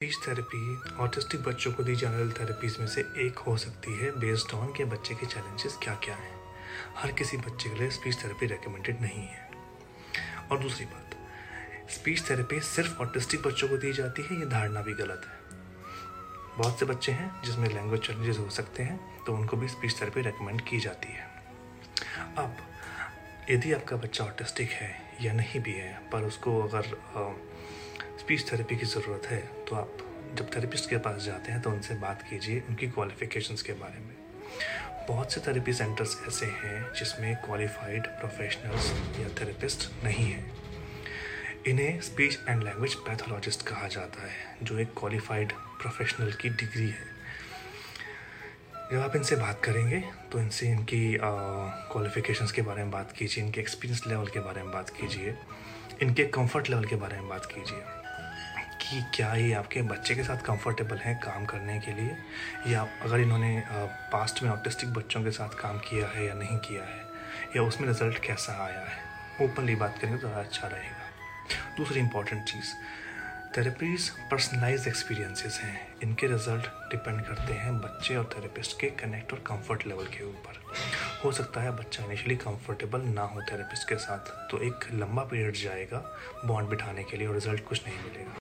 Speech therapy autistic बच्चों को दी जाने वाली थेरेपीज में से एक हो सकती है बेस्ड ऑन के बच्चे के चैलेंजेस क्या क्या हैं। हर किसी बच्चे के लिए स्पीच थेरेपी रिकमेंडेड नहीं है। और दूसरी बात स्पीच थेरेपी सिर्फ़ ऑटिस्टिक बच्चों को दी जाती है, ये धारणा भी गलत है। बहुत से बच्चे हैं जिसमें लैंग्वेज चैलेंजेस हो सकते हैं तो उनको भी स्पीच थेरेपी रिकमेंड की जाती है। अब, यदि आपका बच्चा ऑटिस्टिक है या नहीं भी है, पर उसको अगर स्पीच थेरेपी की ज़रूरत है तो आप जब थेरेपिस्ट के पास जाते हैं तो उनसे बात कीजिए उनकी क्वालिफिकेशंस के बारे में। बहुत से थेरेपी सेंटर्स ऐसे हैं जिसमें क्वालिफाइड प्रोफेशनल्स या थेरेपिस्ट नहीं हैं। इन्हें स्पीच एंड लैंग्वेज पैथोलॉजिस्ट कहा जाता है, जो एक क्वालिफाइड प्रोफेशनल की डिग्री है। जब आप इनसे बात करेंगे तो इनसे इनकी क्वालिफिकेशंस के बारे में बात कीजिए, इनके एक्सपीरियंस लेवल के बारे में बात कीजिए, इनके कंफर्ट लेवल के बारे में बात कीजिए। कि क्या ये आपके बच्चे के साथ कंफर्टेबल हैं काम करने के लिए? या अगर इन्होंने पास्ट में ऑटिस्टिक बच्चों के साथ काम किया है या नहीं किया है, या उसमें रिज़ल्ट कैसा आया है? ओपनली बात करेंगे तो ज़्यादा अच्छा रहेगा। दूसरी इंपॉर्टेंट चीज़ थेरेपीज पर्सनलाइज एक्सपीरियंसेस हैं। इनके रिज़ल्ट डिपेंड करते हैं बच्चे और थेरेपिस्ट के कनेक्ट और कंफर्ट लेवल के ऊपर। हो सकता है बच्चा इनिशियली कंफर्टेबल ना हो थेरेपिस्ट के साथ तो एक लंबा पीरियड जाएगा बॉन्ड बिठाने के लिए और रिज़ल्ट कुछ नहीं मिलेगा।